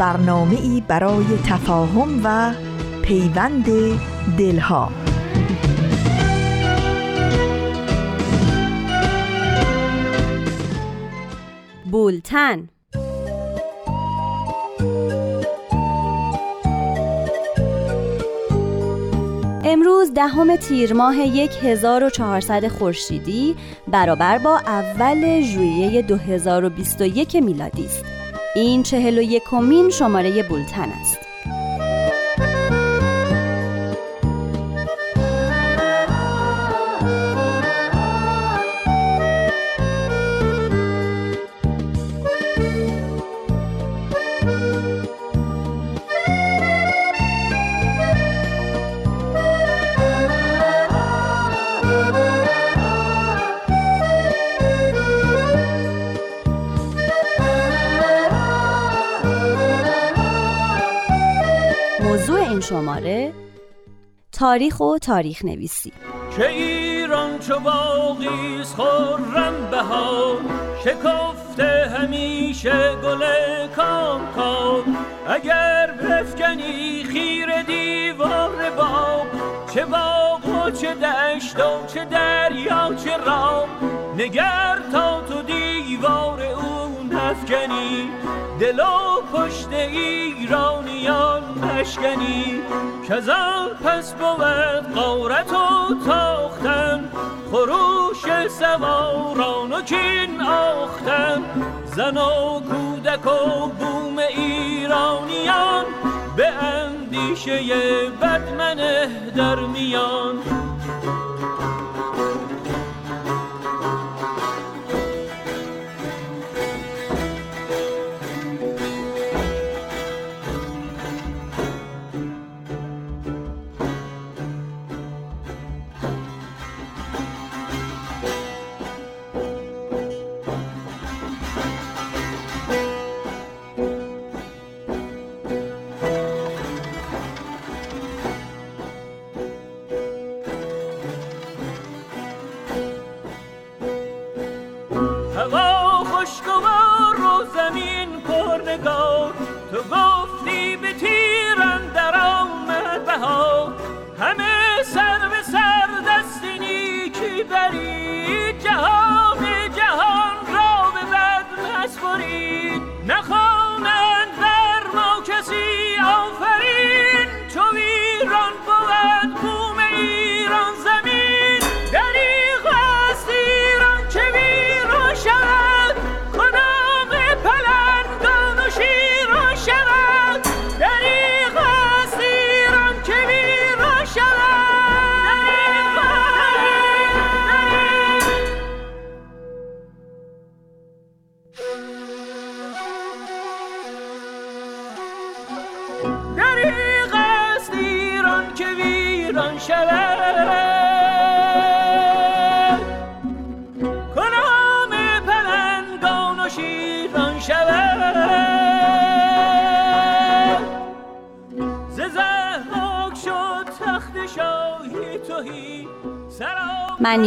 برنامه ای برای تفاهم و پیوند دلها بولتن امروز دهم تیر ماه 1400 خورشیدی برابر با اول ژوئیه 2021 میلادی است. این چهل و یکمین شماره بولتن است. شماره تاریخ و تاریخ نویسی که ایران چو باقی خورم بهار شکفته همیشه گل کام کام اگر بفکنی خیر دیوار باغ چه باغ و چه دشت و چه دریا چه راه. نگر تا تو دیوار اون نفکنی دل و پشت ایرانیان مشکنی کزان پس بود قارت و تاختن خروش سواران و کین آختن. زن و کودک و بوم ایرانیان به اندیشه بدمنه در میان.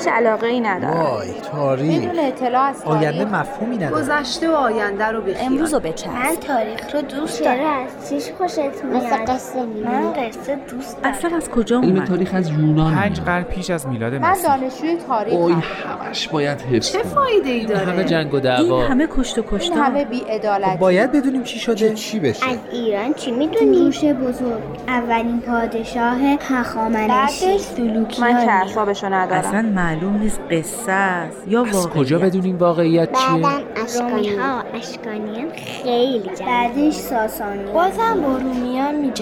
هیچ علاقه ای ندارم. وای تاریخ. بدون اطلاع از تاریخ. آینده مفهومی نداره. گذشته و آینده رو بخیال امروز رو بچسب. من تاریخ رو دوست دارم. از چیش خوشت میاد؟ مثل قصه من قصه دوست دارم. اصلا از کجا اومد؟ علم تاریخ از یونان پنج قرن پیش از میلاد من مسیح. دانشجوی تاریخ اوی همش باید حفظ چه. فایده ای داره؟ همه جنگ و این دعوا همه کشت و این کشتار همه بی‌عدالتی. باید بدونیم چی شده. چی بشه؟ از ایران چی می‌دونی؟ روش بزرگ. اولین پادشاه هخامنشی. سلوکیان من که اعصابشو ندارم. اصلا معلوم نیست قصه است یا از واقعیت. کجا بدونیم واقعیت چیه؟ بعدم اشکانی ها اشکانیان خیلی جنگن بعدش ساسانی بازم با رومیان می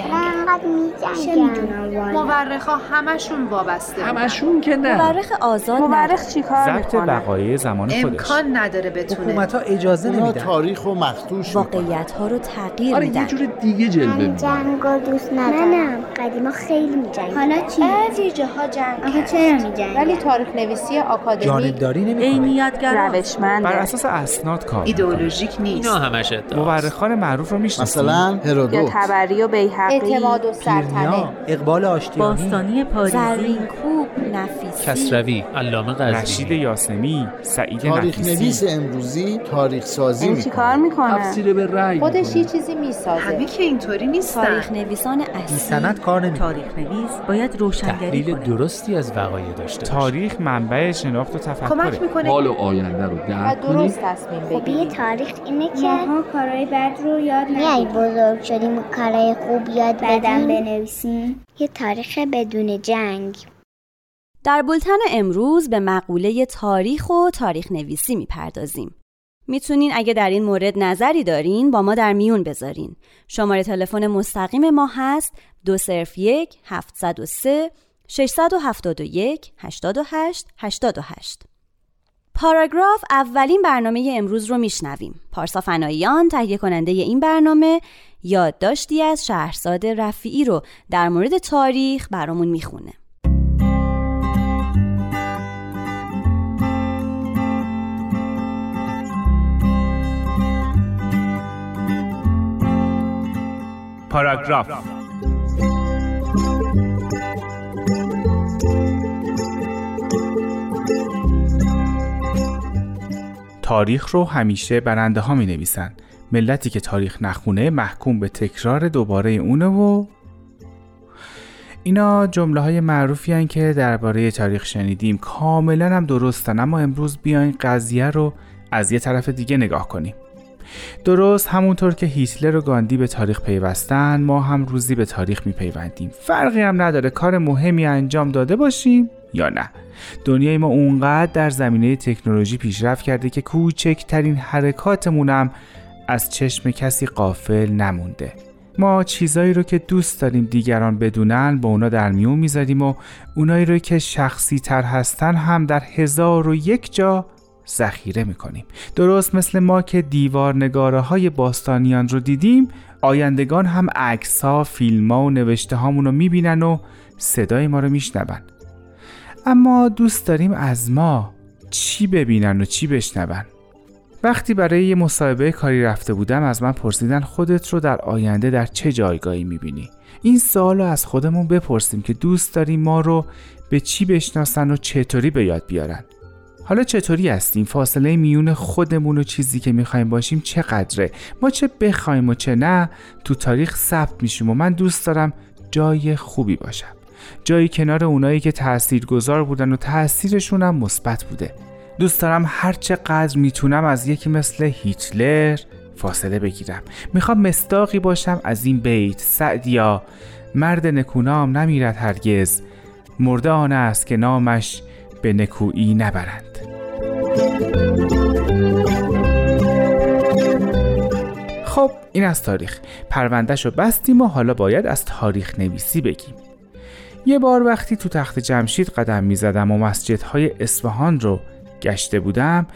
می‌دونم والا مورخا همشون وابسته. همشون که نه. مورخ آزاد مورخ چیکار ضبط می‌کنه؟ وقایع زمان خودش. امکان نداره بتونه. حکومت ها اجازه نمیدن. تاریخ و مختوش واقعیت ها رو تغییر آره یه میدن. جور دیگه جلوه من میده جنگ دوست ندارم. منم. قدیما خیلی می جنگن حالا چی؟ بعضی جاها جنگ آخه چرا می جنگن؟ ولی تاریخ نویسی آکادمی. عینیتگرا روشمنده بر اساس اسناد کار می‌کنه. ایدئولوژیک نیست. همش ادعا مورخان معروف رو می‌شناسید مثلا یا هرودوت تبری و بیحقی اعتماد و سلطنه پیرنیا اقبال آشتیانی. باستانی پاریزی. زرین کوب نفیسی. کسروی علامه رشید قزوینی یاسمی سعید تاریخ نفیسی. نویس امروزی تاریخ سازی این چیکار می‌کنه. می‌کنه؟ تفسیر به رأی خودش می‌کنه. یه چیزی می‌سازه. همه که اینطوری نیستن. تاریخ نویسان اصلی. سند کار نمی‌کنه. تاریخ نویس باید روشنگری تحلیل کنه. درستی از وقایع داشته باشه. تاریخ منبع شناخت و کمک تفکره می‌کنه حال و آینده رو و درک کنیم درست تصمیم خب یه بگیریم تاریخ اینه که ماها کارهای بد رو یاد میای بزرگ شدیم و کارهای خوب یاد بدیم بنویسیم. یه تاریخ بدون جنگ. در بولتن امروز به مقوله تاریخ و تاریخ نویسی می‌پردازیم. می‌تونین اگه در این مورد نظری دارین با ما در میون بذارین. شماره تلفن مستقیم ما هست دو صرف یک 703 671 88 88 پاراگراف اولین برنامه امروز رو میشنویم. پارسا فناییان تهیه کننده این برنامه یادداشتی از شهرزاد رفیعی رو در مورد تاریخ برامون می‌خونه. پاراگراف تاریخ رو همیشه برنده ها می نویسن ملتی که تاریخ نخونه محکوم به تکرار دوباره اونه و اینا جمله های معروفی هن که درباره تاریخ شنیدیم. کاملا هم درستن اما امروز بیاین قضیه رو از یه طرف دیگه نگاه کنیم. درست همونطور که هیتلر و گاندی به تاریخ پیوستن ما هم روزی به تاریخ میپیوندیم. فرقی هم نداره کار مهمی انجام داده باشیم. یا نه. دنیای ما اونقدر در زمینه تکنولوژی پیشرفت کرده که کوچکترین حرکاتمونم از چشم کسی قافل نمونده. ما چیزایی رو که دوست داریم دیگران بدونن با اونا در میون می‌ذاریم و اونایی رو که شخصی تر هستن هم در هزار و یک جا ذخیره می‌کنیم. درست مثل ما که دیوار نگاره های باستانیان رو دیدیم آیندگان هم عکس ها فیلم ها و نوشته هامون رو می‌بینن و صدای ما رو میشنون. اما دوست داریم از ما چی ببینن و چی بشنون. وقتی برای یه مصاحبه کاری رفته بودم از من پرسیدن خودت رو در آینده در چه جایگاهی می‌بینی؟ این سوال رو از خودمون بپرسیم که دوست داریم ما رو به چی بشناسن و چطوری به یاد بیارن. حالا چطوری هستیم؟ فاصله میون خودمون و چیزی که می‌خوایم باشیم چقدره؟ ما چه بخوایم و چه نه؟ تو تاریخ ثبت میشیم و من دوست دارم جای خوبی باشم. جایی کنار اونایی که تأثیر گذار بودن و تأثیرشون هم مثبت بوده. دوست دارم هر چقدر می‌تونم از یکی مثل هیتلر فاصله بگیرم. می‌خوام مستاقی باشم از این بیت. سعدیا مرد نکونام نمیرد هرگز. مرده آن است که نامش به نکویی نبرند. خب این از تاریخ. پروندهش رو بستیم و حالا باید از تاریخ نویسی بگیم. یه بار وقتی تو تخت جمشید قدم می زدم و مسجدهای اصفهان رو گشته بودم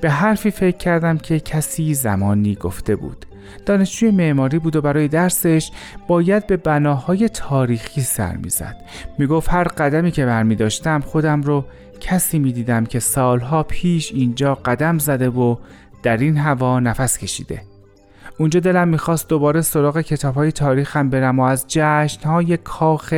به حرفی فکر کردم که کسی زمانی گفته بود. دانشجوی معماری بود و برای درسش باید به بناهای تاریخی سر می‌زد. می‌گفت هر قدمی که برمی داشتم خودم رو کسی می دیدم که سالها پیش اینجا قدم زده و در این هوا نفس کشیده. اونجا دلم می‌خواست دوباره سراغ کتاب های تاریخم برم و از جشن های کاخ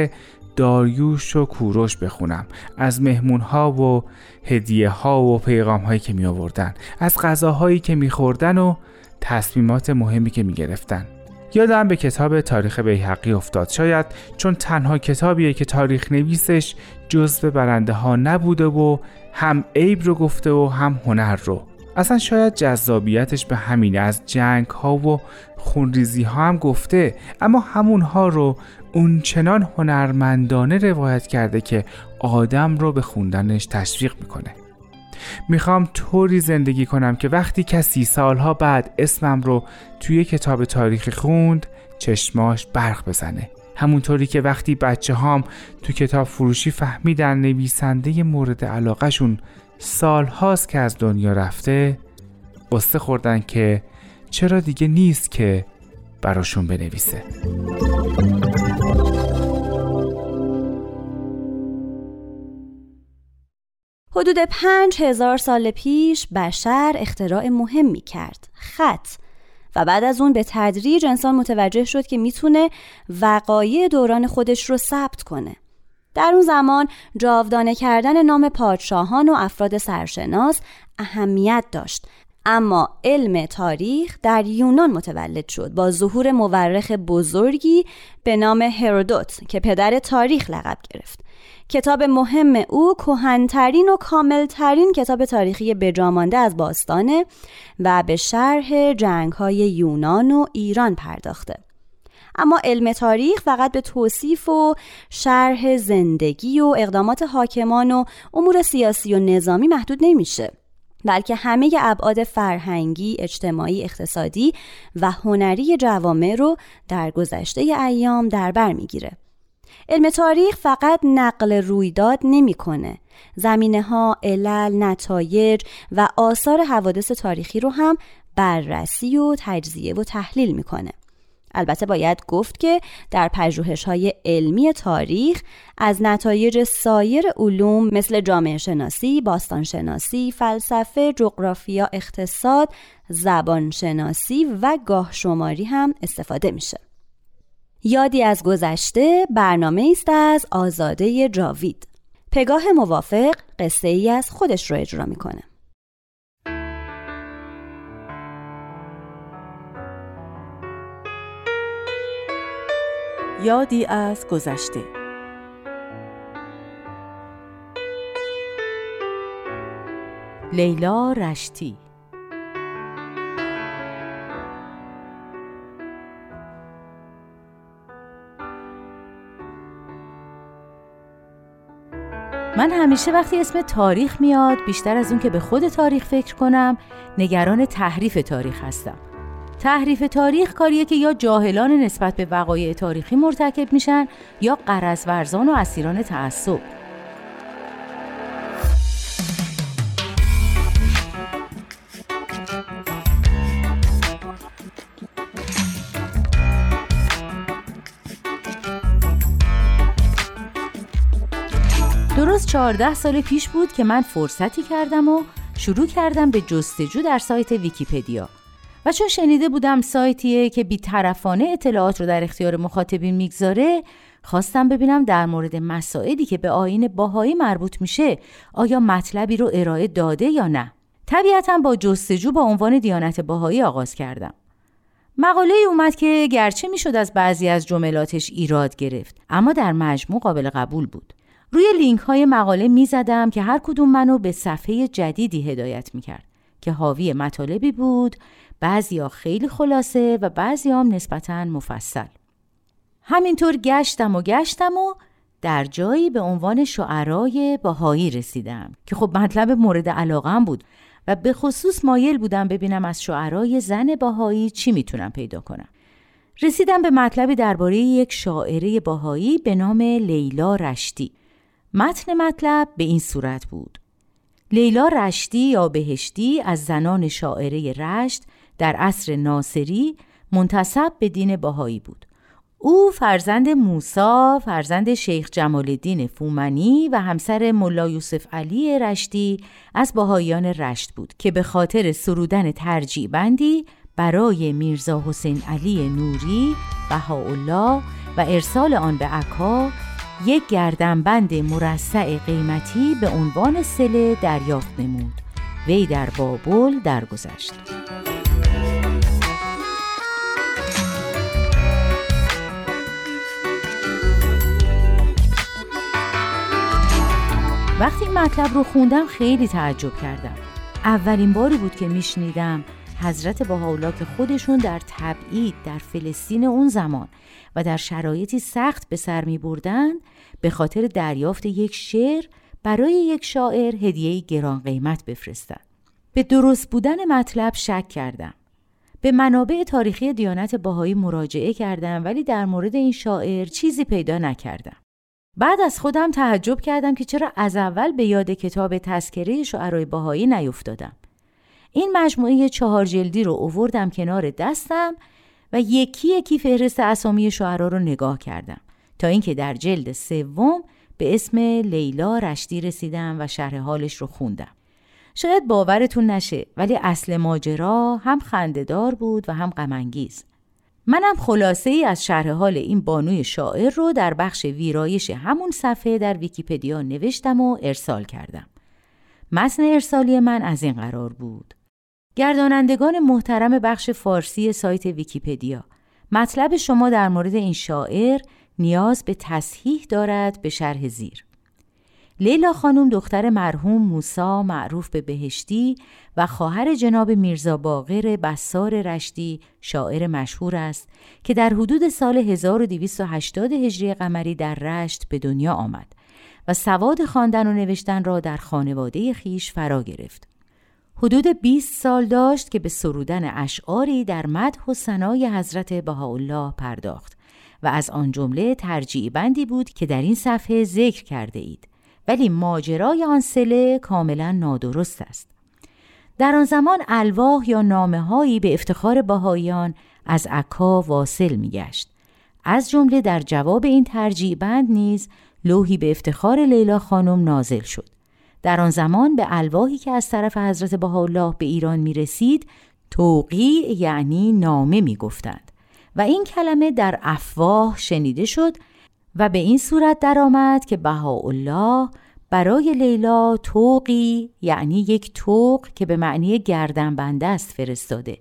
داریوش و کوروش بخونم. از مهمون ها و هدیه ها و پیغام هایی که می آوردن از غذاهایی که می خوردن و تصمیمات مهمی که می گرفتن یادم به کتاب تاریخ بیحقی افتاد. شاید چون تنها کتابیه که تاریخ نویسش جزو برنده ها نبوده و هم عیب رو گفته و هم هنر رو. اصلا شاید جذابیتش به همین از جنگ ها و خونریزی ها هم گفته اما همون ها رو اون چنان هنرمندانه روایت کرده که آدم رو به خوندنش تشویق می‌کنه. می‌خوام طوری زندگی کنم که وقتی کسی سالها بعد اسمم رو توی کتاب تاریخی خوند چشماش برق بزنه. همونطوری که وقتی بچه هام تو کتاب فروشی فهمیدن نویسنده مورد علاقهشون سال هاست که از دنیا رفته قصه خوردن که چرا دیگه نیست که براشون بنویسه. حدود پنج هزار سال پیش بشر اختراع مهمی کرد خط. و بعد از اون به تدریج انسان متوجه شد که می‌تونه وقایع دوران خودش رو ثبت کنه. در اون زمان جاودانه کردن نام پادشاهان و افراد سرشناس اهمیت داشت. اما علم تاریخ در یونان متولد شد با ظهور مورخ بزرگی به نام هرودوت که پدر تاریخ لقب گرفت. کتاب مهم او کهنترین و کاملترین کتاب تاریخی بجامانده از باستانه و به شرح جنگ های یونان و ایران پرداخته. اما علم تاریخ فقط به توصیف و شرح زندگی و اقدامات حاکمان و امور سیاسی و نظامی محدود نمیشه. بلکه همه ابعاد فرهنگی، اجتماعی، اقتصادی و هنری جوامع رو در گذشته ایام در بر می‌گیره. علم تاریخ فقط نقل رویداد نمی‌کنه. زمینه ها، علل، نتایج و آثار حوادث تاریخی رو هم بررسی و تجزیه و تحلیل می‌کنه. البته باید گفت که در پژوهش های علمی تاریخ از نتایج سایر علوم مثل جامعه شناسی، باستان شناسی، فلسفه، جغرافیا، اقتصاد، زبان شناسی و گاه شماری هم استفاده میشه. یادی از گذشته برنامه است از آزاده جاوید. پگاه موافق قصه ای از خودش رو اجرا می‌کنه. یادی از گذشته. لیلا رشتی. من همیشه وقتی اسم تاریخ میاد بیشتر از اون که به خود تاریخ فکر کنم نگران تحریف تاریخ هستم. تحریف تاریخ کاریه که یا جاهلان نسبت به وقایع تاریخی مرتکب میشن یا قرض ورزان و اسیران تعصب. درست چهارده سال پیش بود که من فرصتی کردم و شروع کردم به جستجو در سایت ویکیپدیا. و چون شنیده بودم سایتیه که بیطرفانه اطلاعات رو در اختیار مخاطبین می‌گذاره خواستم ببینم در مورد مسائلی که به آین باهایی مربوط میشه آیا مطلبی رو ارائه داده یا نه. طبیعتا با جستجو با عنوان دیانت باهایی آغاز کردم. مقاله اومد که گرچه می‌شد از بعضی از جملاتش ایراد گرفت اما در مجموع قابل قبول بود. روی لینک های مقاله می زدم که هر کدوم منو به صفحه جدیدی هدایت می کرد که حاوی مطالبی بود بعضیا خیلی خلاصه و بعضی هم نسبتا مفصل. همینطور گشتم و گشتم و در جایی به عنوان شعرای باهایی رسیدم که خب مطلب مورد علاقم بود و به خصوص مایل بودم ببینم از شعرای زن باهایی چی می‌تونم پیدا کنم. رسیدم به مطلبی درباره یک شاعره باهایی به نام لیلا رشتی. متن مطلب به این صورت بود. لیلا رشتی یا بهشتی از زنان شاعره رشت در عصر ناصری منتصب به دین باهایی بود. او فرزند موسا، فرزند شیخ جمال الدین فومنی و همسر ملا یوسف علی رشتی از باهایان رشت بود که به خاطر سرودن ترجیع بندی برای میرزا حسین علی نوری بهاءالله و ارسال آن به عکا یک گردنبند مرصع قیمتی به عنوان سله دریافت نمود. وی در بابل درگذشت. وقتی این مطلب رو خوندم خیلی تعجب کردم اولین باری بود که میشنیدم حضرت بهاءالله که خودشون در تبعید در فلسطین اون زمان و در شرایطی سخت به سر می بردن به خاطر دریافت یک شعر برای یک شاعر هدیه گران قیمت بفرستن. به درست بودن مطلب شک کردم. به منابع تاریخی دیانت باهایی مراجعه کردم ولی در مورد این شاعر چیزی پیدا نکردم. بعد از خودم تعجب کردم که چرا از اول به یاد کتاب تذکره شعرهای باهایی نیفتادم. این مجموعه چهار جلدی رو اووردم کنار دستم و یکی یکی فهرست اسامی شعرا رو نگاه کردم تا اینکه در جلد سوم به اسم لیلا رشدی رسیدم و شرح حالش رو خوندم. شاید باورتون نشه ولی اصل ماجرا هم خندهدار بود و هم غمانگیز. منم خلاصه ای از شرح حال این بانوی شاعر رو در بخش ویرایش همون صفحه در ویکیپدیا نوشتم و ارسال کردم. متن ارسالی من از این قرار بود. گردانندگان محترم بخش فارسی سایت ویکیپدیا مطلب شما در مورد این شاعر نیاز به تصحیح دارد به شرح زیر لیلا خانم دختر مرحوم موسا معروف به بهشتی و خواهر جناب میرزا باقر بسار رشتی شاعر مشهور است که در حدود سال 1280 هجری قمری در رشت به دنیا آمد و سواد خواندن و نوشتن را در خانواده خیش فرا گرفت. حدود 20 سال داشت که به سرودن اشعاری در مدح و ثنای حضرت بهاءالله پرداخت و از آن جمله ترجیع بندی بود که در این صفحه ذکر کرده اید ولی ماجرای آن سله کاملا نادرست است. در آن زمان الواح یا نامه هایی به افتخار بهاییان از عکا واصل میگشت. از جمله در جواب این ترجیع بند نیز لوحی به افتخار لیلا خانم نازل شد. در آن زمان به الواحی که از طرف حضرت بهاءالله به ایران می رسید توقی یعنی نامه می گفتند و این کلمه در افواه شنیده شد و به این صورت درآمد که بهاءالله برای لیلا توقی یعنی یک توق که به معنی گردن بنده است فرستاده.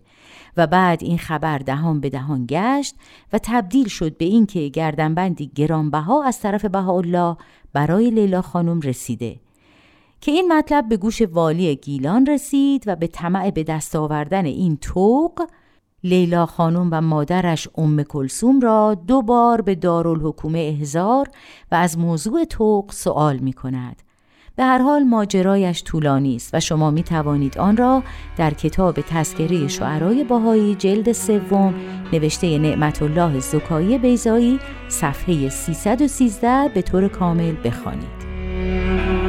و بعد این خبر دهان به دهان گشت و تبدیل شد به اینکه گردنبندی گرانبها از طرف بهاءالله برای لیلا خانم رسیده. که این مطلب به گوش والی گیلان رسید و به طمع به دست آوردن این توق لیلا خانم و مادرش ام کلسوم را دو بار به دارالحکومه احزار و از موضوع توق سوال می کند. به هر حال ماجرایش طولانی است و شما می توانید آن را در کتاب تذکره شعرای باهایی جلد سوم نوشته نعمت الله زکایی بیزایی صفحه 313 به طور کامل بخوانید.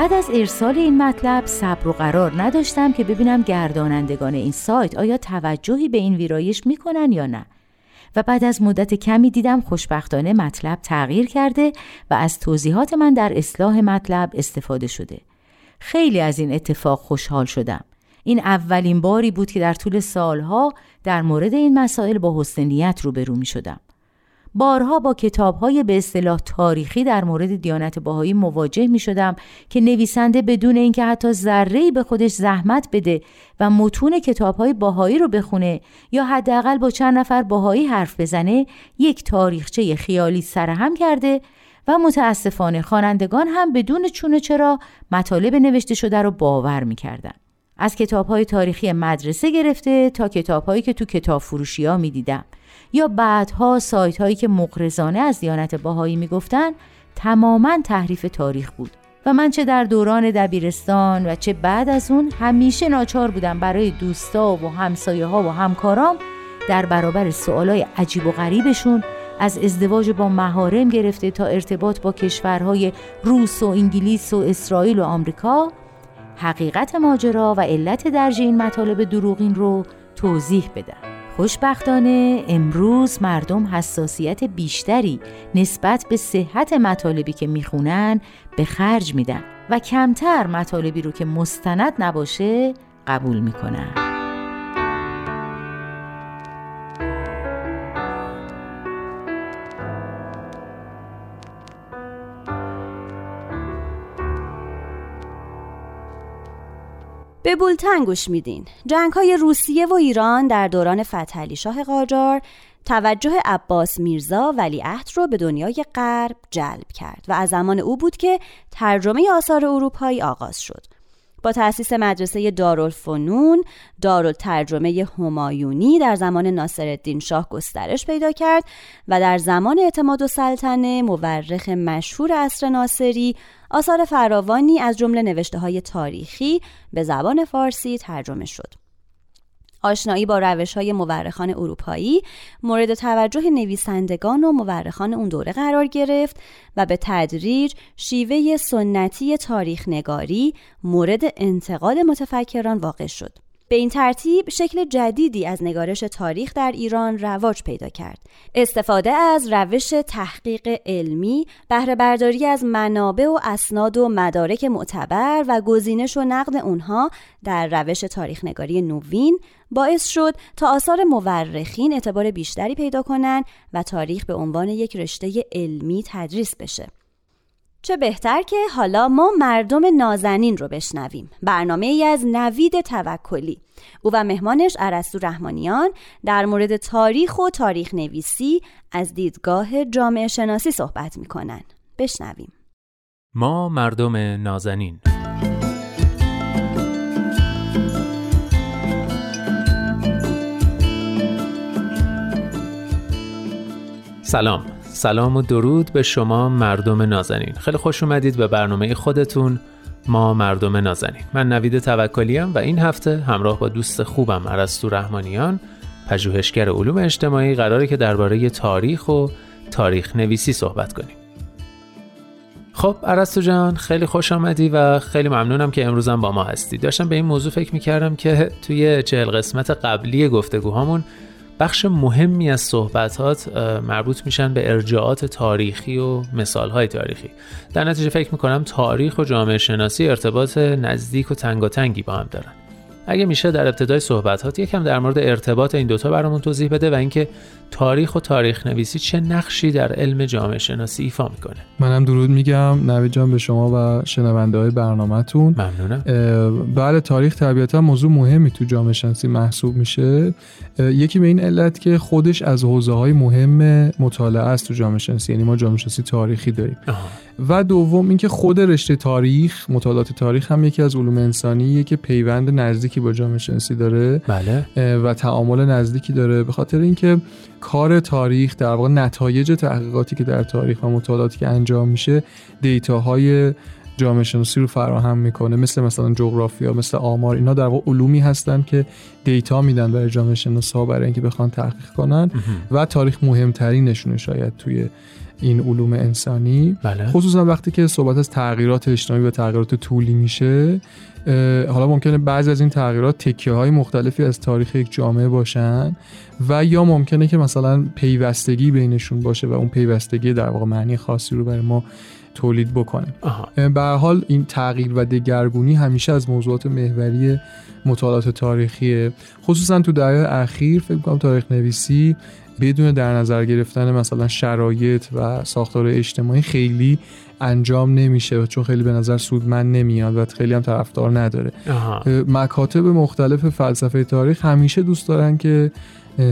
بعد از ارسال این مطلب صبر و قرار نداشتم که ببینم گردانندگان این سایت آیا توجهی به این ویرایش می‌کنن یا نه. و بعد از مدت کمی دیدم خوشبختانه مطلب تغییر کرده و از توضیحات من در اصلاح مطلب استفاده شده. خیلی از این اتفاق خوشحال شدم. این اولین باری بود که در طول سالها در مورد این مسائل با حسن نیت روبرو می شدم بارها با کتابهای به اصطلاح تاریخی در مورد دیانت باهایی مواجه می شدم که نویسنده بدون اینکه حتی ذره‌ای به خودش زحمت بده و متون کتابهای باهایی رو بخونه یا حداقل با چند نفر باهایی حرف بزنه یک تاریخچه خیالی سرهم کرده و متاسفانه خوانندگان هم بدون چونه چرا مطالب نوشته شده رو باور می‌کردن. از کتابهای تاریخی مدرسه گرفته تا کتابهایی که تو کتاب فروشی ها می دیدم یا بعدها سایت هایی که مقرزانه از دیانت باهایی می‌گفتن تماما تحریف تاریخ بود. و من چه در دوران دبیرستان و چه بعد از اون همیشه ناچار بودم برای دوستا و همسایه ها و همکارام در برابر سوالای عجیب و غریبشون از ازدواج با مهارم گرفته تا ارتباط با کشورهای روس و انگلیس و اسرائیل و آمریکا حقیقت ماجرا و علت درج این مطالب دروغین رو توضیح بدم. خوشبختانه امروز مردم حساسیت بیشتری نسبت به صحت مطالبی که می‌خونن به خرج میدن و کمتر مطالبی رو که مستند نباشه قبول می‌کنن. به بولتن گوش میدین جنگ های روسیه و ایران در دوران فتحعلی شاه قاجار توجه عباس میرزا ولیعهد رو به دنیای غرب جلب کرد و از زمان او بود که ترجمه آثار اروپایی آغاز شد. با تأسیس مدرسه دارالفنون دارالترجمه همایونی در زمان ناصرالدین شاه گسترش پیدا کرد و در زمان اعتماد و سلطنه مورخ مشهور عصر ناصری آثار فراوانی از جمله نوشته های تاریخی به زبان فارسی ترجمه شد. آشنایی با روش های مورخان اروپایی مورد توجه نویسندگان و مورخان اون دوره قرار گرفت و به تدریج شیوه سنتی تاریخ نگاری مورد انتقاد متفکران واقع شد. به این ترتیب شکل جدیدی از نگارش تاریخ در ایران رواج پیدا کرد. استفاده از روش تحقیق علمی، بهره برداری از منابع و اسناد و مدارک معتبر و گزینش و نقد اونها در روش تاریخ نگاری نوین باعث شد تا آثار مورخین اعتبار بیشتری پیدا کنند و تاریخ به عنوان یک رشته علمی تدریس بشه. چه بهتر که حالا ما مردم نازنین رو بشنویم. برنامه ای از نوید توکلی. او و مهمانش عرستو رحمانیان در مورد تاریخ و تاریخ نویسی از دیدگاه جامعه شناسی صحبت می‌کنن. بشنویم. ما مردم نازنین. سلام. سلام و درود به شما مردم نازنین. خیلی خوش اومدید به برنامه خودتون ما مردم نازنین. من نوید توکلیم و این هفته همراه با دوست خوبم عرستو رحمانیان پژوهشگر علوم اجتماعی قراره که درباره تاریخ و تاریخ نویسی صحبت کنیم. خب عرستو جان خیلی خوش آمدی و خیلی ممنونم که امروزم با ما هستی. داشتم به این موضوع فکر می‌کردم که توی چهل قسمت قبلی گفتگوهامون بخش مهمی از صحبتات مربوط میشن به ارجاعات تاریخی و مثالهای تاریخی. در نتیجه فکر می‌کنم تاریخ و جامعه شناسی ارتباط نزدیک و تنگاتنگی با هم دارن. اگه میشه در ابتدای صحبتات یکم در مورد ارتباط این دوتا برامون توضیح بده و اینکه تاریخ و تاریخ نویسی چه نقشی در علم جامعه شناسی ایفا می‌کنه؟ منم درود میگم. نوید جان به شما و شنونده های برنامهتون. ممنونم. بله تاریخ طبیعتا موضوع مهمی تو جامعه شناسی محسوب میشه. یکی به این علت که خودش از حوزه های مهم مطالعه است تو جامعه شناسی. یعنی ما جامعه شناسی تاریخی داریم. و دوم اینکه خود رشته تاریخ مطالعات تاریخ هم یکی از علوم انسانیه که پیوند نزدیکی با جامعه شناسی داره. بله. و تعامل نزدیکی داره. به خاطر اینکه کار تاریخ در واقع نتایج تحقیقاتی که در تاریخ و مطالعاتی که انجام میشه دیتاهای جامعه شناسی رو فراهم می‌کنه. مثل مثلا جغرافیا مثل آمار اینا در واقع علومی هستن که دیتا میدن برای جامعه شناسا برای اینکه بخوان تحقیق کنن و تاریخ مهمترینشونه شاید توی این علوم انسانی. بله. خصوصا وقتی که صحبت از تغییرات اجتماعی و تغییرات طولی میشه حالا ممکنه بعضی از این تغییرات تکیه های مختلفی از تاریخ یک جامعه باشن و یا ممکنه که مثلا پیوستگی بینشون باشه و اون پیوستگی در واقع معنی خاصی رو برای ما تولید بکنه. به حال این تغییر و دگرگونی همیشه از موضوعات محوری مطالعات تاریخیه. خصوصا تو دهه اخیر فکر کنم تاریخ نویسی بدون در نظر گرفتن مثلا شرایط و ساختار اجتماعی خیلی انجام نمیشه چون خیلی به نظر سودمند نمیاد و خیلی هم طرفدار نداره. مکاتب مختلف فلسفه تاریخ همیشه دوست دارن که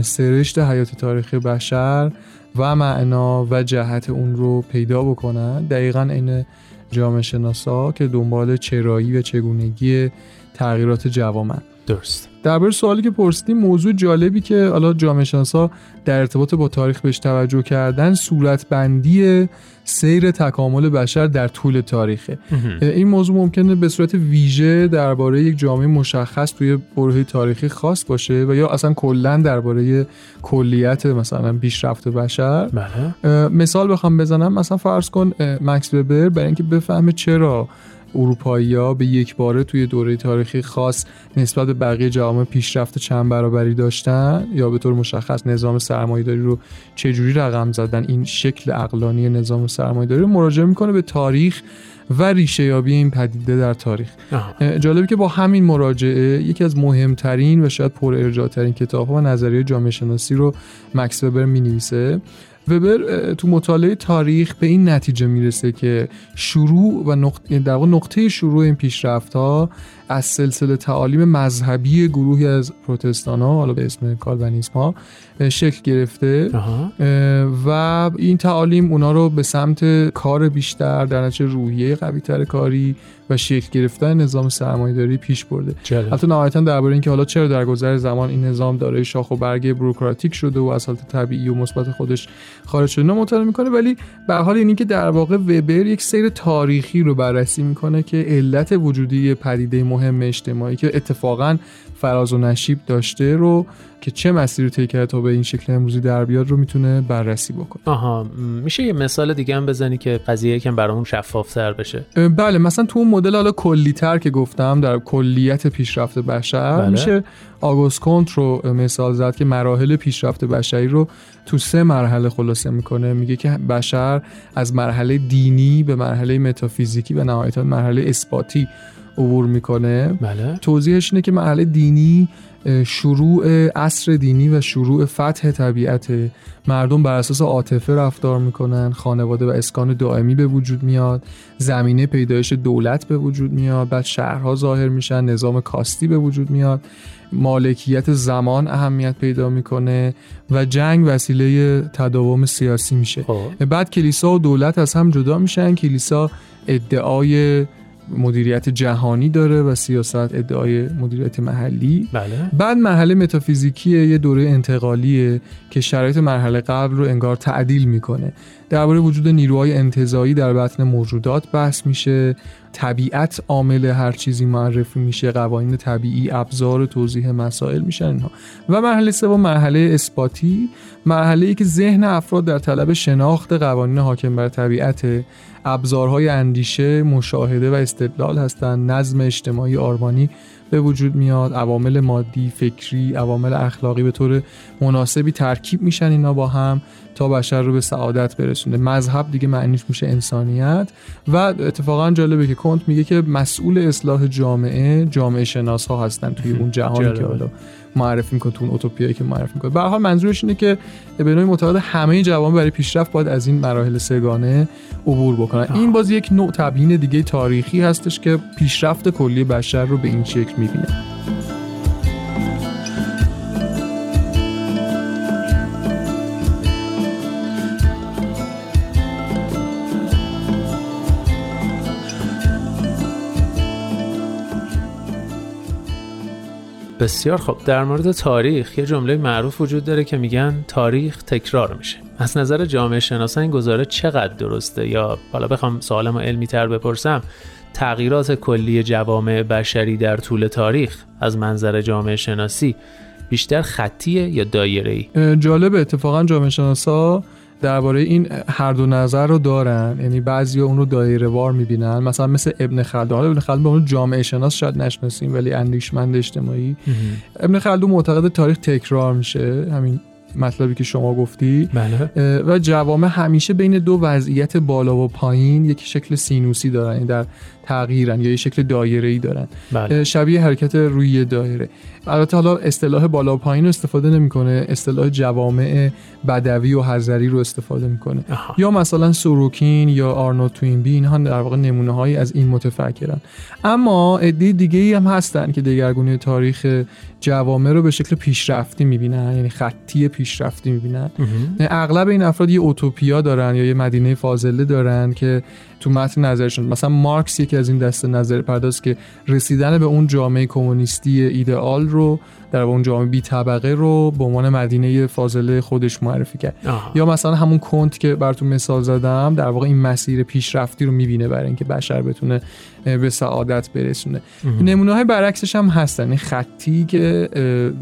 سرشت حیات تاریخی بشر و معنا و جهت اون رو پیدا بکنن. دقیقا این جامعه شناسا که دنبال چرایی و چگونگی تغییرات جوامن. درست. درباره سوالی که پرسیدیم موضوع جالبی که حالا جامعه شناسا در ارتباط با تاریخ بهش توجه کردن صورتبندی سیر تکامل بشر در طول تاریخه. این موضوع ممکنه به صورت ویژه درباره یک جامعه مشخص توی برهه تاریخی خاص باشه و یا اصلا کلا درباره کلیت مثلا پیشرفت بشر. بله. مثال بخوام بزنم. مثلا فرض کن مکس وبر برای اینکه بفهمه چرا اروپایی ها به یک باره توی دوره تاریخی خاص نسبت به بقیه جوامع پیشرفت چند برابری داشتن؟ یا به طور مشخص نظام سرمایه‌داری رو چجوری رقم زدن؟ این شکل اقلانی نظام سرمایه‌داری رو مراجعه می‌کنه به تاریخ و ریشه یابی این پدیده در تاریخ. جالبی که با همین مراجعه یکی از مهمترین و شاید پر ارجاع ترین کتاب ها و نظریه جامعه شناسی رو مکس وبر می نویسه وبر تو مطالعه تاریخ به این نتیجه می‌رسه که شروع و نقطه در واقع نقطه شروع این پیشرفت ها از سلسله تعالیم مذهبی گروهی از پروتستان ها حالا به اسم کالوینیسم ها شکل گرفته آها. و این تعالیم اونا رو به سمت کار بیشتر در نتیجه روحیه قوی تر کاری و شکل گرفتن نظام سرمایه‌داری پیش برده. حتی نهایتا درباره اینکه حالا چرا در گذر زمان این نظام دارای شاخ و برگ بروکراتیک شده و از حالت طبیعی و مثبت خودش خارج شده مطالعه می‌کنه ولی به حال اینی که در واقع وبر یک سیر تاریخی رو بررسی می‌کنه که علت وجودی پدیده مهم اجتماعی که اتفاقا فراز و نشیب داشته رو که چه مسیری رو طی کرده تا به این شکل امروزی در بیاد رو می‌تونه بررسی بکنه. آها میشه یه مثال دیگه هم بزنی که قضیه یکم برامون شفافتر بشه؟ بله مثلا تو اون مدل حالا کلیتر که گفتم در کلیت پیشرفت بشر بله. میشه آگوست کنت رو مثال زد که مراحل پیشرفت بشری رو تو سه مرحله خلاصه می‌کنه. میگه که بشر از مرحله دینی به مرحله متافیزیکی و نهایتا مرحله اثباتی عبور می‌کنه. بله. توضیحش اینه که مرحله دینی شروع عصر دینی و شروع فتح طبیعت مردم بر اساس عاطفه رفتار می‌کنن. خانواده و اسکان دائمی به وجود میاد. زمینه پیدایش دولت به وجود میاد. بعد شهرها ظاهر میشن. نظام کاستی به وجود میاد. مالکیت زمان اهمیت پیدا می‌کنه و جنگ وسیله تداوم سیاسی میشه. خب. بعد کلیسا و دولت از هم جدا میشن. کلیسا ادعای مدیریت جهانی داره و سیاست ادعای مدیریت محلی. بله. بعد مرحله متافیزیکیه یه دوره انتقالیه که شرایط مرحله قبل رو انگار تعدیل می‌کنه. درباره وجود نیروهای انتظایی در بطن موجودات بحث میشه. طبیعت عامل هر چیزی معرفی میشه قوانین طبیعی ابزار توضیح مسائل میشن اینها. و مرحله سوم مرحله اثباتی. مرحله ای که ذهن افراد در طلب شناخت قوانین حاکم بر طبیعت ابزارهای اندیشه مشاهده و استدلال هستند. نظم اجتماعی آرمانی به وجود میاد عوامل مادی فکری عوامل اخلاقی به طور مناسبی ترکیب میشن اینا با هم تا بشر رو به سعادت برسونه مذهب دیگه معنیش میشه انسانیت و اتفاقا جالبه که کنت میگه که مسئول اصلاح جامعه جامعه شناس ها هستن توی اون جهانی که. حالا معرفی می‌کنه تو اون اوتوپیایی که معرفی می‌کنه. به حال منظورش اینه که به نوعی معتقد همه جوامع برای پیشرفت باید از این مراحل سگانه عبور بکنن. این باز یک نوع تبیین دیگه تاریخی هستش که پیشرفت کلی بشر رو به این شکل می‌بینه. بسیار خب در مورد تاریخ یه جمله معروف وجود داره که میگن تاریخ تکرار میشه از نظر جامعه شناسا این گزاره چقدر درسته یا حالا بخوام سوالم علمی تر بپرسم تغییرات کلی جوامع بشری در طول تاریخ از منظر جامعه شناسی بیشتر خطیه یا دایره ای؟ جالب اتفاقا جامعه شناسا درباره این هر دو نظر رو دارن. یعنی بعضی اون رو دایره وار می‌بینن. مثلا مثل ابن خلدون. حالا ابن خلدون به عنوان جامعه شناس شاید نشناسیم ولی اندیشمند اجتماعی. ابن خلدون معتقد تاریخ تکرار میشه. همین مطلبی که شما گفتی. بله. و جوامع همیشه بین دو وضعیت بالا و پایین یک شکل سینوسی دارن. یعنی در تغییرن یا یک شکل دایره‌ای دارن. بله. شبیه حرکت روی یه دایره. البته حالا اصطلاح بالا و پایین رو استفاده نمی‌کنه اصطلاح جوامع بدوی و حضری رو استفاده می‌کنه. یا مثلا سوروکین یا آرنولد توینبی اینها در واقع نمونه هایی از این متفکرن. اما عده دیگه ای هم هستن که دگرگونی تاریخ جوامع رو به شکل پیشرفتی می‌بینن یعنی خطی پیشرفتی می‌بینن. اغلب این افراد یه اوتوپیا دارن یا یه مدینه فاضله دارن که تو متن نظرشون مثلا مارکس یکی از این دسته نظر پرداز که رسیدن به اون جامعه کمونیستی ایدئال رو در اون جامعه بی طبقه رو به عنوان مدینه فاضله خودش معرفی کرد. آها. یا مثلا همون کنت که براتون مثال زدم در واقع این مسیر پیشرفتی رو می‌بینه برای اینکه بشر بتونه به سعادت برسونه. نمونه های برعکسش هم هستن. این خطی که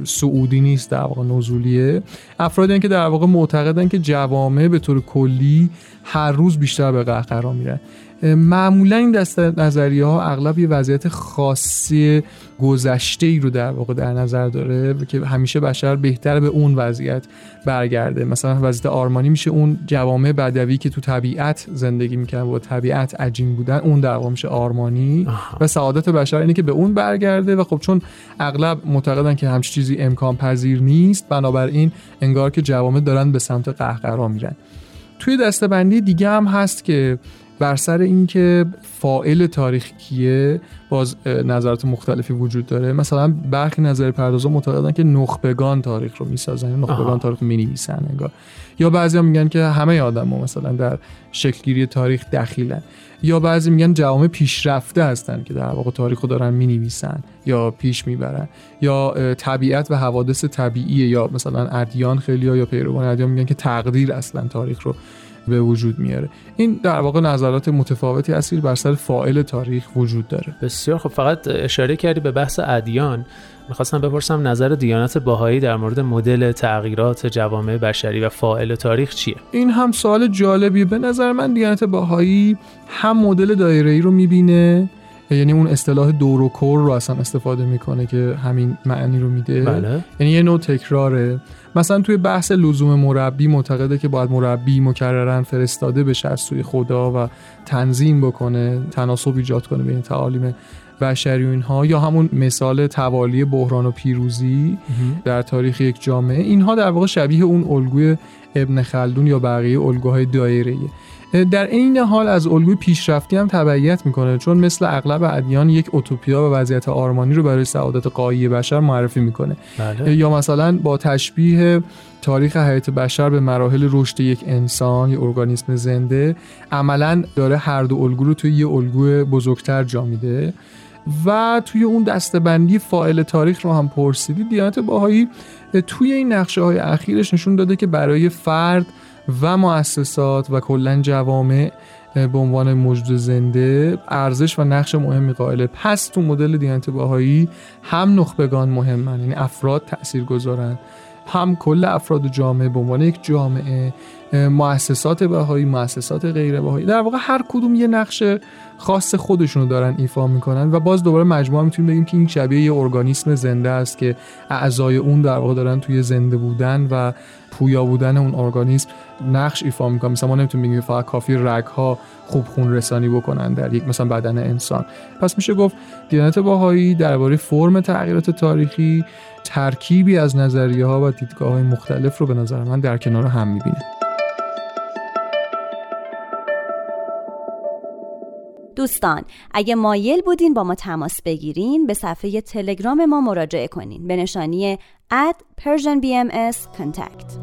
سعودی نیست در واقع نزولیه. افرادی که در واقع معتقدن که جوامع به طور کلی هر روز بیشتر به قهقرا میرن. معمولا این دسته نظریه ها اغلب یه وضعیت خاصی گذشته ای رو در واقع در نظر داره که همیشه بشر بهتر به اون وضعیت برگرده. مثلا وضعیت آرمانی میشه اون جوامع بدوی که تو طبیعت زندگی می‌کنن و طبیعت عجین بودن اون در واقع میشه آرمانی. و سعادت بشر اینه که به اون برگرده و خب چون اغلب معتقدن که همچین چیزی امکان پذیر نیست بنابراین انگار که جوامع دارن به سمت قهقرا میرن. توی دستبندی دیگه هم هست که بر سر اینکه فائل تاریخ کیه باز نظرات مختلفی وجود داره. مثلا برخی نظر پردازا معتقدن که نخبگان تاریخ رو می‌سازن نخبگان تاریخ رو می‌نویسن انگار. یا بعضی میگن که همه آدم ها مثلا در شکلگیری تاریخ دخیلن. یا بعضی میگن جوامع پیشرفته هستن که در واقع تاریخ رو دارن می‌نویسن یا پیش می‌برن. یا طبیعت و حوادث طبیعیه. یا مثلا ادیان خیلی یا پیروان ادیان میگن که تقدیر اصلا تاریخ رو به وجود میاره. این در واقع نظرات متفاوتی اصیل بر سر فائل تاریخ وجود داره. بسیار خب فقط اشاره کردی به بحث ادیان. می‌خواستم بپرسم نظر دیانت باهایی در مورد مدل تغییرات جوامع بشری و فائل تاریخ چیه؟ این هم سوال جالبیه. به نظر من دیانت باهایی هم مدل دایره ای رو می‌بینه یعنی اون اصطلاح دور و کور رو اصلا استفاده می‌کنه که همین معنی رو میده. بله. یعنی یه نوع تکراره. مثلا توی بحث لزوم مربی معتقده که باید مربی مکررن فرستاده بشه از سوی خدا و تنظیم بکنه تناسب ایجاد کنه بین تعالیم بشری و اینها یا همون مثال توالی بحران و پیروزی در تاریخ یک جامعه. اینها در واقع شبیه اون الگوی ابن خلدون یا بقیه الگوهای دایره‌ایه در عین حال از الگوی پیشرفتی هم تبعیت می‌کنه چون مثل اغلب ادیان یک اوتوپیا و وضعیت آرمانی رو برای سعادت قایی بشر معرفی می‌کنه بله. یا مثلا با تشبیه تاریخ حیات بشر به مراحل رشد یک انسان یا ارگانیسم زنده عملا داره هر دو الگو رو توی یه الگوی بزرگتر جا میده و توی اون دستبندی فائل تاریخ رو هم پرسیدی دیانت باهایی توی این نقشه های اخیرش نشون داده که برای فرد و مؤسسات و کلا جوامع به عنوان موجود زنده ارزش و نقش مهمی قائله پس تو مدل دیانت باهایی هم نخبگان مهمن یعنی افراد تأثیر گذارن. هم کل افراد جامعه به عنوان یک جامعه مؤسسات بهایی مؤسسات غیر بهایی. در واقع هر کدوم یه نقش خاص خودشونو دارن ایفا می‌کنن و باز دوباره مجموعه می‌تونیم بگیم که این شبیه یه ارگانیسم زنده است که اعضای اون در واقع دارن توی زنده بودن و پویا بودن اون ارگانیسم نقش ایفا می‌کنن مثلا ما نمی‌تونیم بگیم فقط کافی رگ ها خوب خون رسانی بکنن در یک مثلا بدن انسان. پس میشه گفت دیانت باهایی درباره فرم تغییرات تاریخی ترکیبی از نظریه ها و دیدگاه های مختلف رو به نظر من در کنار هم می‌بینه دوستان اگه مایل بودین با ما تماس بگیرین به صفحه تلگرام ما مراجعه کنین. به نشانی at persianbms contact.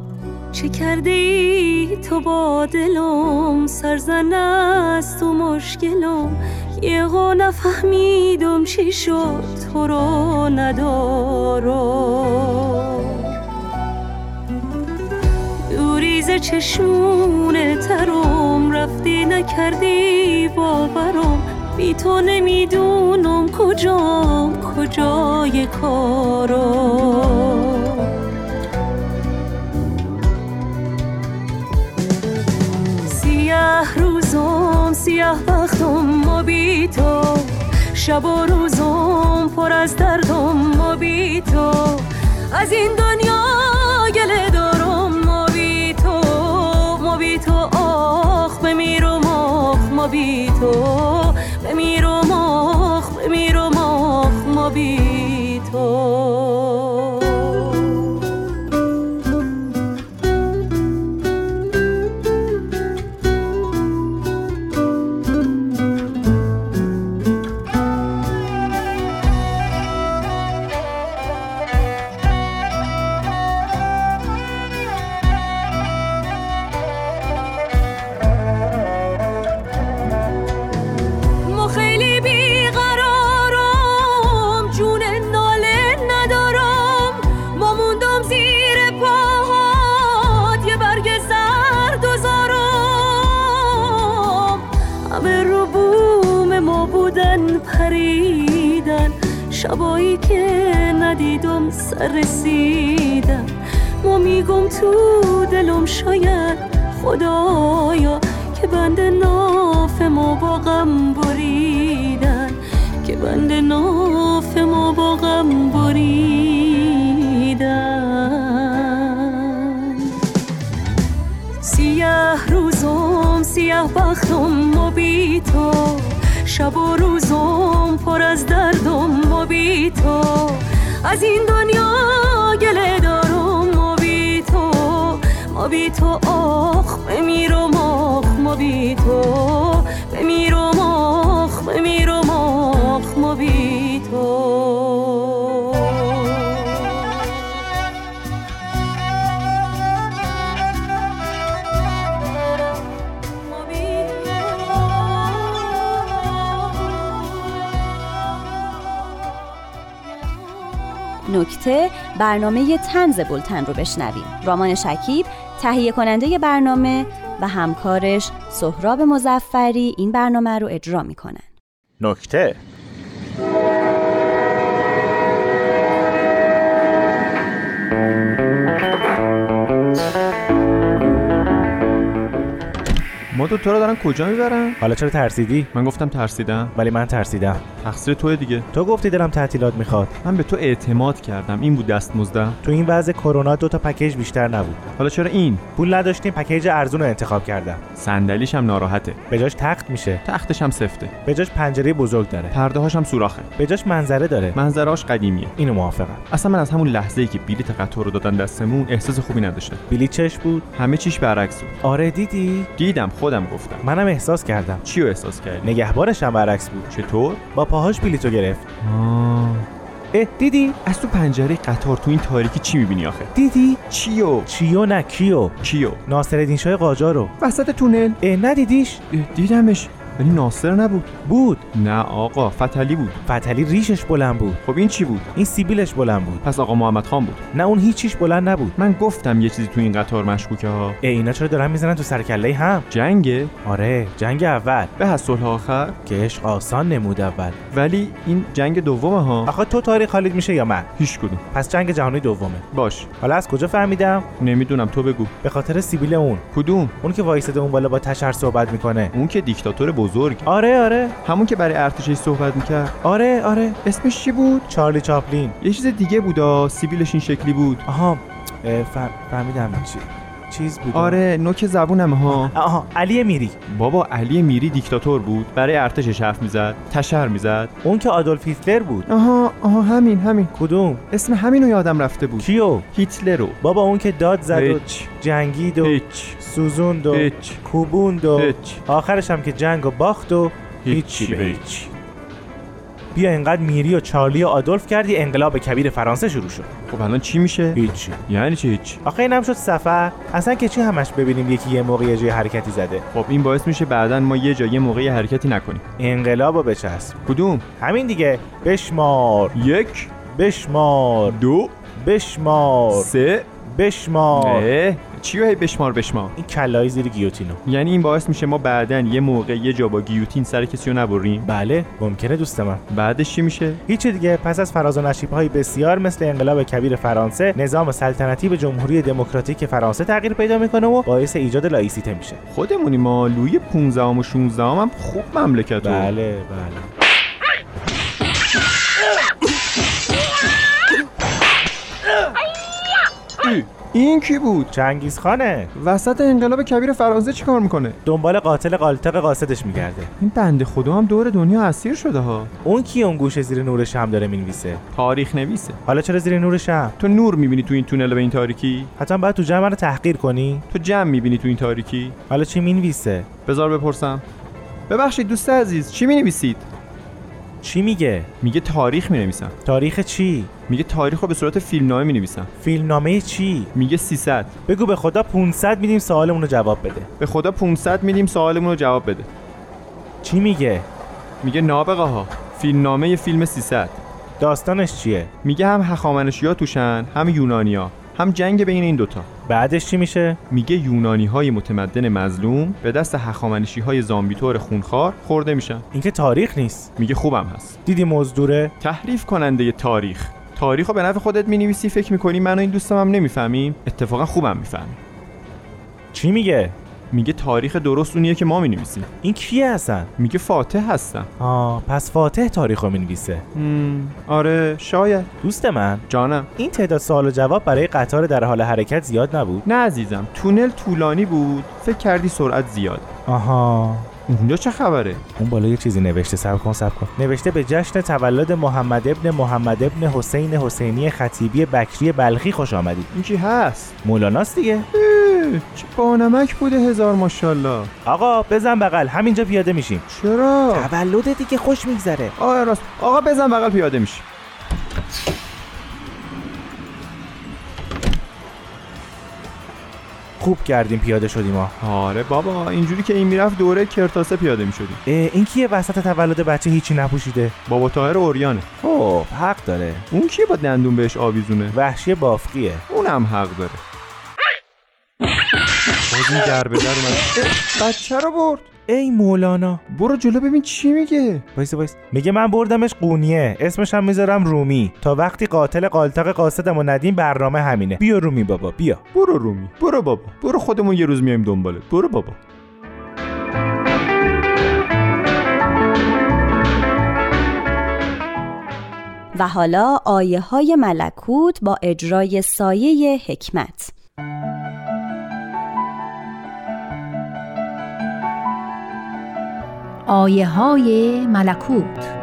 چه کرده ای تو با دلم؟ سرزن است تو مشکلم. یه نفهمیدم چی شد تو رو ندارم. دوریز چشمون ترم رفتی نکردی باورم. بی تو نمی‌دونم کجام کجای کارم سیاه روزم سیاه وقتم ما بی تو. شب و روزم پر از دردم ما بی تو. از این دنیا گله دارم ما بی تو. ما بی تو آخ بمیرم آخ ما بی تو. آخ شبایی که ندیدم سر رسیدن ما میگم تو دلم شاید خدایا که بند ناف ما با غم بریدن. که بند ناف ما با غم بریدن. سیاه روزم سیاه بختم و بی تو شب و روزم پر از دردم و بی تو از این دنیا گله دارم و بی تو ما بی تو آخ بمیرم آخ ما بی تو نکته برنامه تنز بلتن رو بشنویم. رامان شکیب تهیه کننده برنامه و همکارش سهراب مزفری این برنامه رو اجرا می‌کنن. نکته. ما دو تو رو دارن کجا می‌برن؟ حالا چرا ترسیدی؟ من گفتم ترسیدم. ولی من ترسیدم. تقصیر توه دیگه. تو گفتی دلم تعطیلات می‌خواد. من به تو اعتماد کردم. این بود دست مزدم تو این وضع کرونا دو تا پکیج بیشتر نبود. حالا چرا این؟ پول نداشتیم پکیج ارزون رو انتخاب کردم. صندلیش هم ناراحته. به جاش تخت میشه. تختش هم سفته. به جاش پنجره بزرگ داره. پرده هاش هم سوراخه. به جاش منظره داره. منظراش قدیمیه. اینو موافقم. اصلا من از همون لحظه ای که بلیت قطار رو دادن دستمون احساس خوبی نداشتم. بلیت چش بود؟ همه چیش برعکس بود. آره دیدی؟ دیدم خودم گفتم. منم احساس کردم. چی رو احساس کردی؟ نگهبانش هم برعکس بود. چطور؟ با پاهاش بلیتو گرفت. آه. اه دیدی؟ از تو پنجره قطار تو این تاریکی چی می‌بینی آخه؟ دیدی؟ چیو؟ چیو نه کیو؟ کیو؟ ناصرالدین شاه قاجارو وسط تونل. اه ندیدیش دیدمش. ولی ناصر نبود. بود. نه آقا فتلی بود. فتلی ریشش بلند بود. خب این چی بود؟ این سیبیلش بلند بود. پس آقا محمد خان بود. نه اون هیچیش بلند نبود. من گفتم یه چیزی تو این قطار مشکوکه ها. اه اینا چرا دارن می‌زنن تو سرکله هم؟ جنگه. آره جنگ اول. به صلح آخر. که عشق آسان نمود اول. ولی این جنگ دومه ها. آخه تو تاریخ خالد میشه یا من؟ هیچ کدوم. پس جنگ جهانی دومه. باش. حالا از کجا فهمیدم؟ نمی‌دونم تو بگو. به خاطر سیبیل اون. کدوم؟ اون که وایساده اون بالا با تشر صحبت می‌کنه. اون که دیکتاتور بزرگ. آره آره. همون که برای ارتشش صحبت می‌کرد. آره آره. اسمش چی بود؟ چارلی چاپلین. یه چیز دیگه بودا سیبیلش این شکلی بود. آها فهم... فهمیدم چی. چیز بود آره نوک زبونم ها. آها علی میری. بابا علی میری دیکتاتور بود برای ارتشش حرف می‌زد تشر می‌زد. اون که آدولف هیتلر بود. آها آها همین همین. کدوم؟ اسم همینو یادم رفته بود. کیو؟ هیتلر رو. بابا اون که داد زد و جنگید و هیچ. سوزوند و هیچ. کوبوند و هیچ. آخرش هم که جنگ و باخت و هیچی به هیچ. بیا اینقدر میری و چارلی و آدولف کردی انقلاب کبیر فرانسه شروع شد. خب الان چی میشه؟ هیچی. یعنی چی هیچ آخه اینم شد سفر. اصلا که چی همش ببینیم یکی یه موقع یه جای حرکتی زده؟ خب این باعث میشه بعدا ما یه جایی موقعی حرکتی نکنیم. انقلابو بچسب. کدوم؟ همین دیگه. بشمار. یک. بشمار. دو. بشمار. سه. بشمار. چی رو بشمار بشمار؟ این کلای زیر گیوتینو. یعنی این باعث میشه ما بعدا یه موقع یه جا با گیوتین سر کسی رو نبریم؟ بله ممکنه دوست من. بعدش چی میشه؟ هیچی دیگه پس از فراز و نشیب های بسیار مثل انقلاب کبیر فرانسه نظام سلطنتی به جمهوری دموکراتیک فرانسه تغییر پیدا می‌کنه و باعث ایجاد لایسیته میشه. خودمونی ما لوی 15 و 16 هم خوب مملکت. بله بله. این کی بود؟ چنگیز خانه. وسط انقلاب کبیر فرانسه چیکار می‌کنه؟ دنبال قاتل قالتق قاصدش میگرده. این بنده خدا هم دور دنیا اسیر شده ها. اون کی اون گوشه زیر نور شم داره می‌نویسه؟ تاریخ نویسه. حالا چرا زیر نور شم؟ تو نور می‌بینی تو این تونل به این تاریکی؟ حتما باید تو جمع رو تحقیر کنی. تو جمع می‌بینی تو این تاریکی؟ حالا چی می‌نویسه؟ بذار بپرسم. ببخشید دوست عزیز چی می‌نویسید؟ چی میگه؟ میگه تاریخ می‌نویسم. تاریخ چی؟ میگه تاریخ رو به صورت فیلمنامه می‌نویسم. فیلمنامه چی؟ میگه 300 بگو به خدا 500 میدیم سوالمون رو جواب بده. به خدا 500 میدیم سوالمون رو جواب بده. چی میگه؟ میگه نابغه ها. فیلمنامه فیلم 300 داستانش چیه؟ میگه هم هخامنشیا توشن هم یونانیا هم جنگ بین این دوتا. بعدش چی میشه؟ میگه یونانی های متمدن مظلوم به دست هخامنشی های زامبیتور خونخوار خورده میشن. این که تاریخ نیست. میگه خوبم هست. دیدی مزدوره؟ تحریف کننده تاریخ. تاریخ رو به نفع خودت می‌نویسی فکر می‌کنی من و این دوستم هم نمی‌فهمیم؟ اتفاقا خوبم می‌فهمیم. چی میگه؟ میگه تاریخ درست اونیه که ما می‌نویسیم. این کیه هستن میگه فاتح هستم. آه پس فاتح تاریخ رو می‌نویسه. آره شاید. دوست من. جانم. این تعداد سوال و جواب برای قطار در حال حرکت زیاد نبود. نه عزیزم تونل طولانی بود. فکر کردی سرعت زیاد. آها. اونجا چه خبره؟ اون بالا یه چیزی نوشته سب کن سب کن. نوشته به جشن تولد محمد ابن محمد ابن حسین حسینی خطیبی بکری بلخی خوش آمدید. این کی هست؟ مولاناست دیگه. چه بانمک بوده هزار ماشاءالله. آقا بزن بغل. همینجا پیاده میشیم. چرا؟ تولد دیگه خوش میگذره. آقا راست. آقا بزن بغل پیاده میشی خوب کردیم پیاده شدیم ها آره بابا اینجوری که این می‌رفت دوره کرتاسه پیاده می‌شدیم. این کیه؟ وسط تولد بچه هیچی نپوشیده. بابا طاهر اوریانه. خب حق داره. اون کیه با دندون بهش آویزونه؟ وحشی بافقیه. اونم حق داره. باز این در به در اومد بچه رو برد. ای مولانا. برو جلو ببین چی میگه. وایس وایس. میگه من بردمش قونیه. اسمش هم می‌ذارم رومی. تا وقتی قاتل قالتاق قاصدمو ندیم برنامه همینه. بیا رومی بابا بیا. برو رومی. برو بابا. برو خودمون یه روز میایم دنبالت. برو بابا. و حالا آیه های ملکوت با اجرای سایه حکمت. آیه های ملکوت.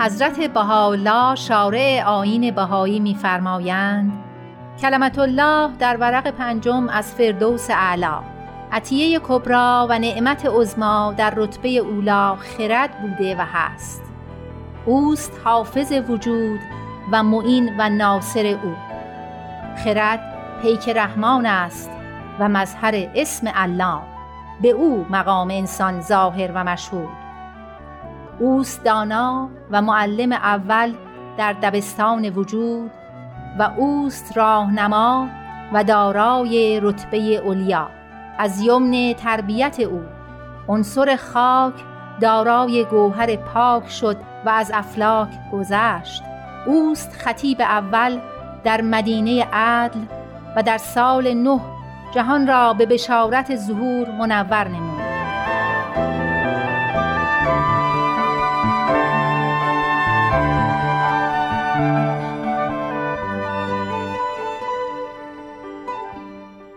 حضرت بهاءالله شارع آیین بهایی می‌فرمایند کلمت الله در ورق پنجم از فردوس اعلا عطیه کبرا و نعمت عظما در رتبه اولا خرد بوده و هست. اوست حافظ وجود و معین و ناصر او. خرد پیک رحمان است و مظهر اسم الله به او مقام انسان ظاهر و مشهود اوست دانا و معلم اول در دبستان وجود و اوست راهنما و دارای رتبه علیا از یمن تربیت او. عنصر خاک دارای گوهر پاک شد و از افلاک گذشت. اوست خطیب اول در مدینه عدل و در سال نه جهان را به بشارت ظهور منور نمود.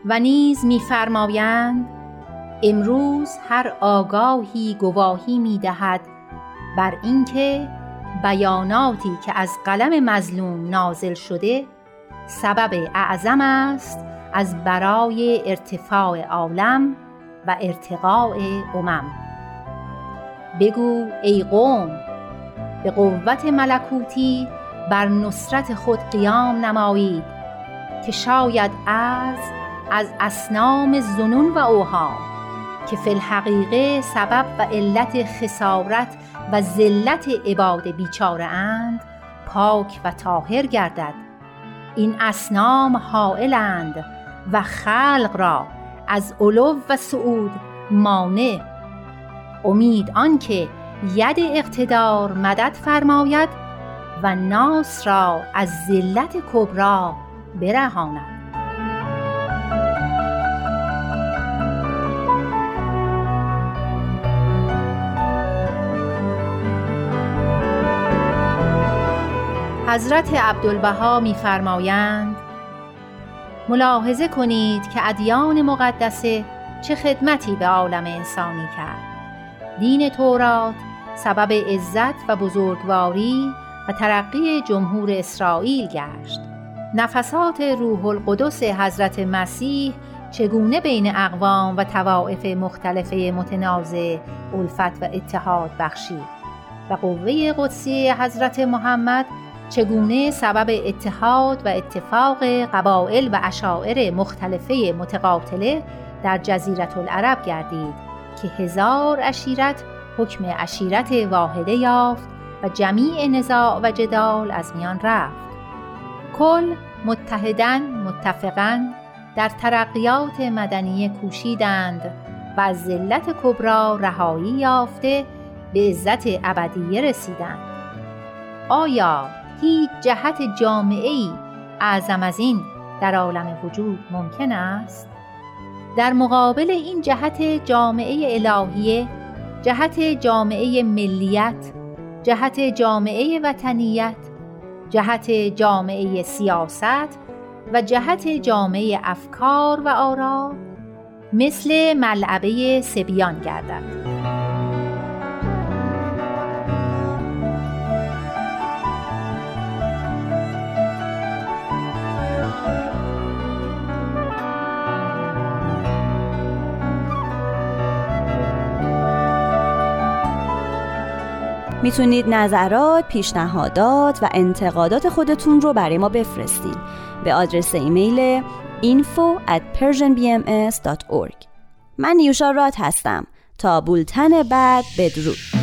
و نیز می‌فرمایند امروز هر آگاهی گواهی می‌دهد بر اینکه بیاناتی که از قلم مظلوم نازل شده سبب اعظم است از برای ارتفاع عالم و ارتقاء امم. بگو ای قوم به قوت ملکوتی بر نصرت خود قیام نمایید که شاید از از اسنام زنون و اوهام که فی الحقیقه سبب و علت خسارت و ذلت عباد بیچاره اند پاک و طاهر گردد. این اسنام حائلند و خلق را از علو و صعود مانع. امید آنکه ید اقتدار مدد فرماید و ناس را از ذلت کبرا برهاند. حضرت عبدالبها می‌فرمایند ملاحظه کنید که ادیان مقدسه چه خدمتی به عالم انسانی کرد. دین تورات سبب عزت و بزرگواری و ترقی جمهور اسرائیل گشت. نفسات روح القدس حضرت مسیح چگونه بین اقوام و توائف مختلف متنازع الفت و اتحاد بخشید؟ و قوه قدسی حضرت محمد چگونه سبب اتحاد و اتفاق قبایل و اشاعر مختلفه متقاتله در جزیرت العرب گردید که هزار اشیرت حکم اشیرت واحده یافت و جمیع نزاع و جدال از میان رفت. کل متحدن متفقن در ترقیات مدنی کوشیدند و از ذلت کبرا رهایی یافته به عزت ابدیه رسیدند. آیا هیچ جهت جامعه ای اعظم از این در عالم وجود ممکن است؟ در مقابل این جهت جامعه الهیه جهت جامعه ملیت جهت جامعه وطنیت جهت جامعه سیاست و جهت جامعه افکار و آرا مثل ملعبه سبیان گردد می‌تونید نظرات، پیشنهادات و انتقادات خودتون رو برای ما بفرستید به آدرس ایمیل info at persianbms.org من نیوشا رات هستم. تا بولتن بعد بدرود.